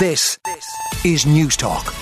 This is News Talk.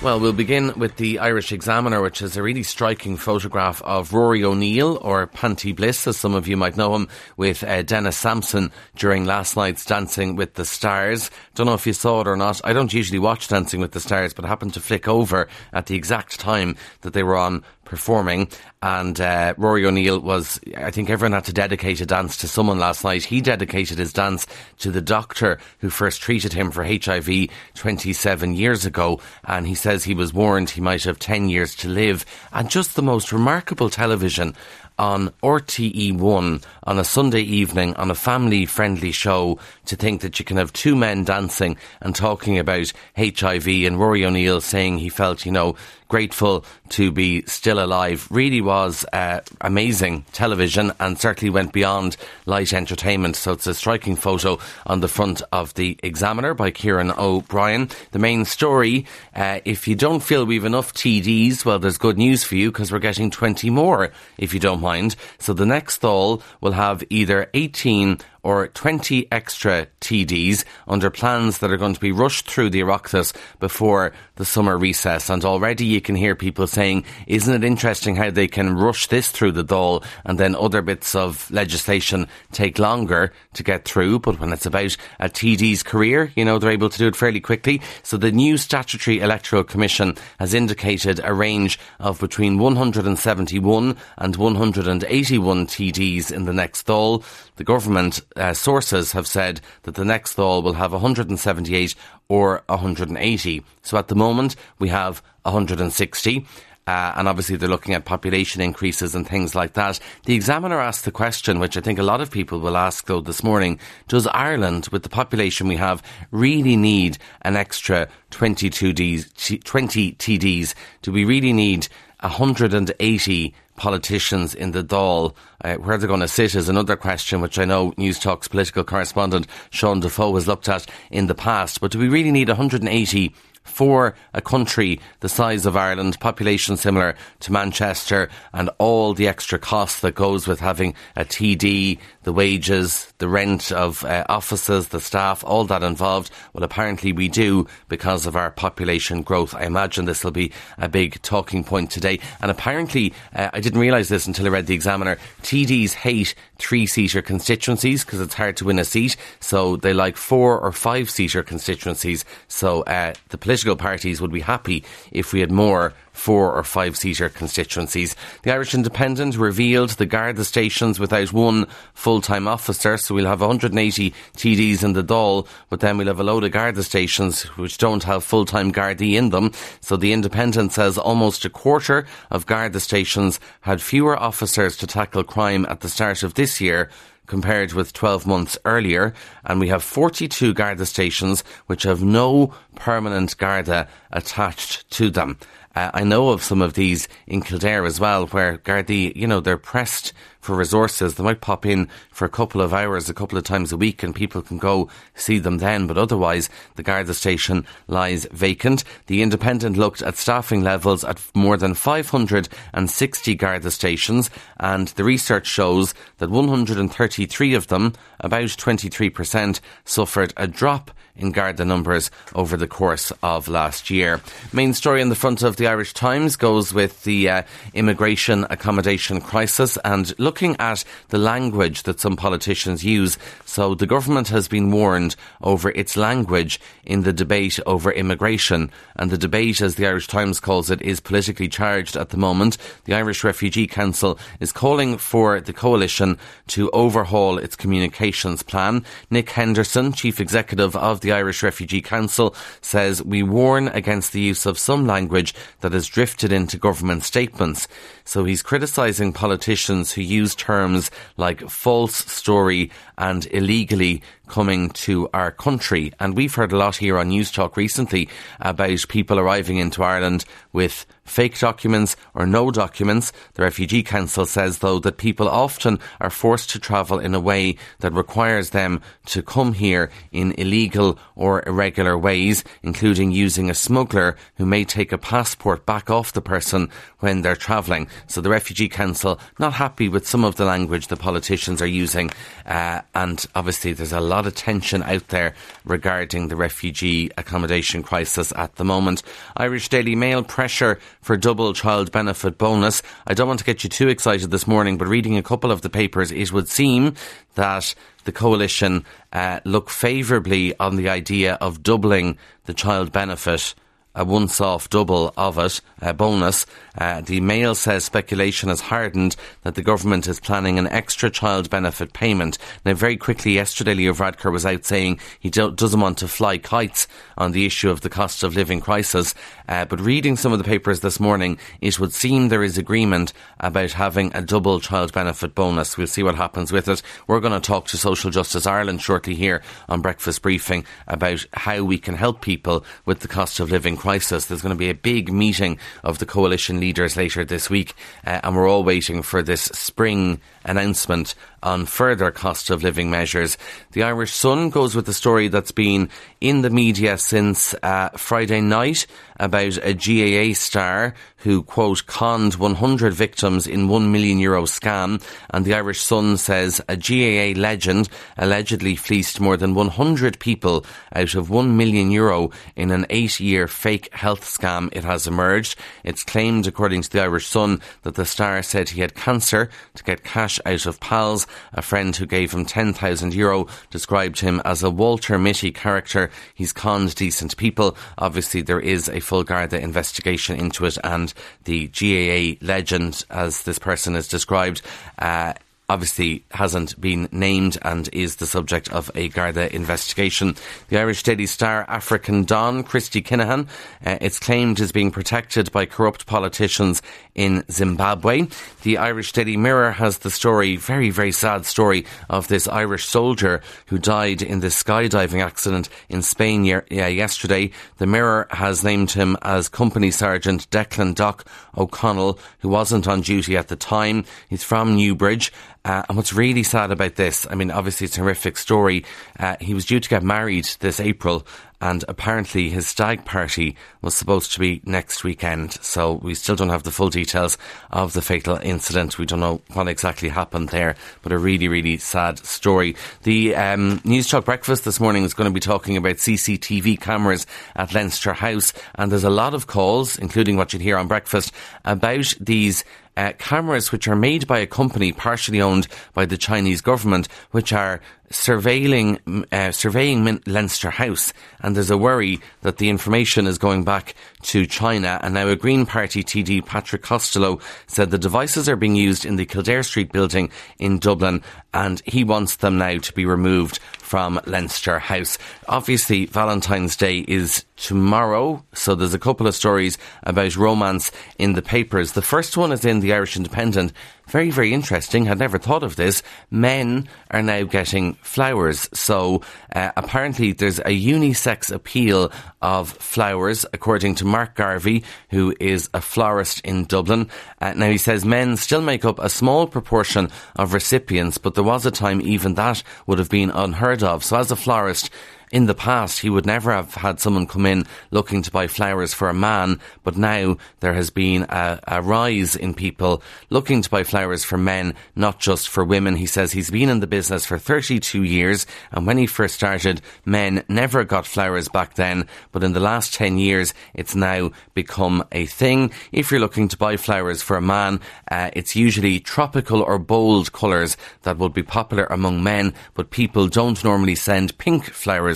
Well, we'll begin with the Irish Examiner, which is a really striking photograph of Rory O'Neill, or Panti Bliss, as some of you might know him, with uh, Denys Samson during last night's Dancing with the Stars. Don't know if you saw it or not. I don't usually watch Dancing with the Stars, but happened to flick over at the exact time that they were on performing. And uh, Rory O'Neill was, I think everyone had to dedicate a dance to someone last night. He dedicated his dance to the doctor who first treated him for HIV 27 years ago. And he says he was warned he might have 10 years to live. And just the most remarkable television on RTE1 on a Sunday evening on a family friendly show to think that you can have two men dancing and talking about HIV and Rory O'Neill saying he felt, you know, grateful to be still alive. Really was uh, amazing television and certainly went beyond light entertainment. So it's a striking photo on the front of the Examiner by Kieran O'Brien. The main story, uh, if you don't feel we've enough TDs, well, there's good news for you because we're getting 20 more, if you don't mind. So the next Dáil will have either 18 or 20 extra TDs under plans that are going to be rushed through the Oireachtas before the summer recess. And already you can hear people saying, isn't it interesting how they can rush this through the Dáil and then other bits of legislation take longer to get through. But when it's about a TD's career, you know, they're able to do it fairly quickly. So the new Statutory Electoral Commission has indicated a range of between 171 and 181 TDs in the next Dáil. The government uh, sources have said that the next Dáil will have 178 or 180. So at the moment, we have 160. Uh, and obviously they're looking at population increases and things like that. The examiner asked the question, which I think a lot of people will ask though this morning, does Ireland, with the population we have, really need an extra 22 Ds, 20 TDs? Do we really need 180 politicians in the Dáil. Uh, where they're going to sit is another question, which I know News Talk's political correspondent Sean Defoe has looked at in the past. But do we really need 180 for a country the size of Ireland, population similar to Manchester, and all the extra costs that goes with having a TD, the wages, the rent of uh, offices, the staff, all that involved? Well, apparently we do because of our population growth. I imagine this will be a big talking point today. And apparently, uh, I didn't realise this until I read the Examiner. TDs hate three seater constituencies because it's hard to win a seat. So they like four or five seater constituencies. So uh, the political parties would be happy if we had more four or five seater constituencies. The Irish Independent revealed the Garda stations without one full time officer, so we'll have 180 TDs in the Dáil, but then we'll have a load of Garda stations which don't have full time Gardaí in them. So the Independent says almost a quarter of Garda stations had fewer officers to tackle crime at the start of this year compared with 12 months earlier. And we have 42 Garda stations which have no permanent Garda attached to them. Uh, I know of some of these in Kildare as well, where Gardaí, you know, they're pressed for resources. They might pop in for a couple of hours, a couple of times a week, and people can go see them then. But otherwise, the Garda station lies vacant. The Independent looked at staffing levels at more than 560 Garda stations, and the research shows that 133 of them, about 23%, suffered a drop in Garda numbers over the course of last year. Main story in the front of the Irish Times goes with the uh, immigration accommodation crisis and looking at the language that some politicians use. So the government has been warned over its language in the debate over immigration. And the debate, as the Irish Times calls it, is politically charged at the moment. The Irish Refugee Council is calling for the coalition to overhaul its communications plan. Nick Henderson, chief executive of the the Irish Refugee Council says we warn against the use of some language that has drifted into government statements. So he's criticising politicians who use terms like false story and illegally coming to our country. And we've heard a lot here on News Talk recently about people arriving into Ireland with fake documents or no documents. The Refugee Council says, though, that people often are forced to travel in a way that requires them to come here in illegal or irregular ways, including using a smuggler who may take a passport back off the person when they're travelling. So the Refugee Council not happy with some of the language the politicians are using, uh, and obviously there's a lot lot of tension out there regarding the refugee accommodation crisis at the moment. Irish Daily Mail pressure for double child benefit bonus. I don't want to get you too excited this morning, but reading a couple of the papers, it would seem that the coalition uh, look favourably on the idea of doubling the child benefit a once off double of it, a bonus. Uh, the Mail says speculation has hardened that the government is planning an extra child benefit payment. Now, very quickly yesterday, Leo Varadkar was out saying he do- doesn't want to fly kites on the issue of the cost of living crisis. Uh, but reading some of the papers this morning, it would seem there is agreement about having a double child benefit bonus. We'll see what happens with it. We're going to talk to Social Justice Ireland shortly here on Breakfast Briefing about how we can help people with the cost of living crisis. There's going to be a big meeting of the coalition leaders later this week, uh, and we're all waiting for this spring announcement on further cost of living measures. The Irish Sun goes with the story that's been in the media since uh, Friday night about a GAA star who, quote, conned 100 victims in 1 million euro scam. And the Irish Sun says a GAA legend allegedly fleeced more than 100 people out of 1 million euro in an eight year fake health scam. It has emerged. It's claimed, according to the Irish Sun, that the star said he had cancer to get cash out of pals. A friend who gave him 10,000 euro described him as a Walter Mitty character. He's conned decent people. Obviously, there is a full Garda investigation into it, and the GAA legend, as this person is described, uh, obviously hasn't been named and is the subject of a Garda investigation. The Irish Daily Star African Don, Christy Kinahan, uh, it's claimed is being protected by corrupt politicians in Zimbabwe. The Irish Daily Mirror has the story, very, very sad story, of this Irish soldier who died in this skydiving accident in Spain yesterday. The Mirror has named him as Company Sergeant Declan Doc O'Connell, who wasn't on duty at the time. He's from Newbridge. Uh, and what's really sad about this, I mean, obviously it's a horrific story. Uh, he was due to get married this April, and apparently his stag party was supposed to be next weekend. So we still don't have the full details of the fatal incident. We don't know what exactly happened there, but a really, really sad story. The um, News Talk Breakfast this morning is going to be talking about CCTV cameras at Leinster House, and there's a lot of calls, including what you'd hear on breakfast, about these uh, cameras which are made by a company partially owned by the Chinese government, which are surveilling uh, surveying Leinster House, and there's a worry that the information is going back to China. And now a Green Party TD, Patrick Costello, said the devices are being used in the Kildare Street building in Dublin, and he wants them now to be removed from Leinster House. Obviously, Valentine's Day is tomorrow, so there's a couple of stories about romance in the papers. The first one is in the Irish Independent very, very interesting. Had never thought of this. Men are now getting flowers. So uh, apparently there's a unisex appeal of flowers, according to Mark Garvey, who is a florist in Dublin. Uh, now he says men still make up a small proportion of recipients, but there was a time even that would have been unheard of. So as a florist, in the past, he would never have had someone come in looking to buy flowers for a man, but now there has been a, a, rise in people looking to buy flowers for men, not just for women. He says he's been in the business for 32 years, and when he first started, men never got flowers back then, but in the last 10 years, it's now become a thing. If you're looking to buy flowers for a man, uh, it's usually tropical or bold colours that will be popular among men, but people don't normally send pink flowers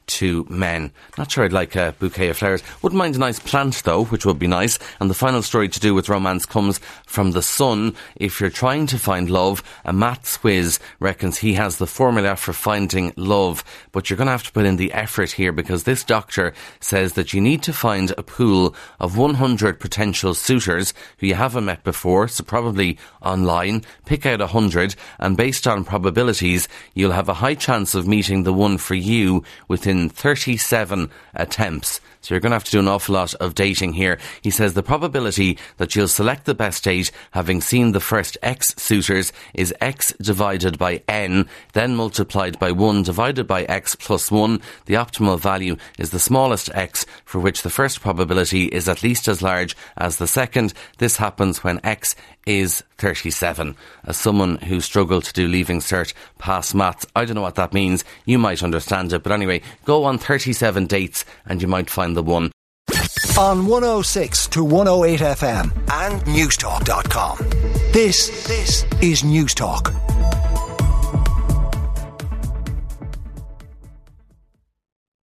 to men. Not sure I'd like a bouquet of flowers. Wouldn't mind a nice plant though, which would be nice. And the final story to do with romance comes from the Sun. If you're trying to find love, a maths whiz reckons he has the formula for finding love. But you're going to have to put in the effort here because this doctor says that you need to find a pool of 100 potential suitors who you haven't met before, so probably online. Pick out 100 and based on probabilities, you'll have a high chance of meeting the one for you within in 37 attempts. So you're going to have to do an awful lot of dating here. He says the probability that you'll select the best date having seen the first X suitors is X divided by N, then multiplied by 1 divided by X plus 1. The optimal value is the smallest X for which the first probability is at least as large as the second. This happens when X is 37. As someone who struggled to do leaving cert past maths, I don't know what that means. You might understand it, but anyway, go on 37 dates and you might find the one. On 106 to 108 FM and Newstalk.com. This, this is Newstalk.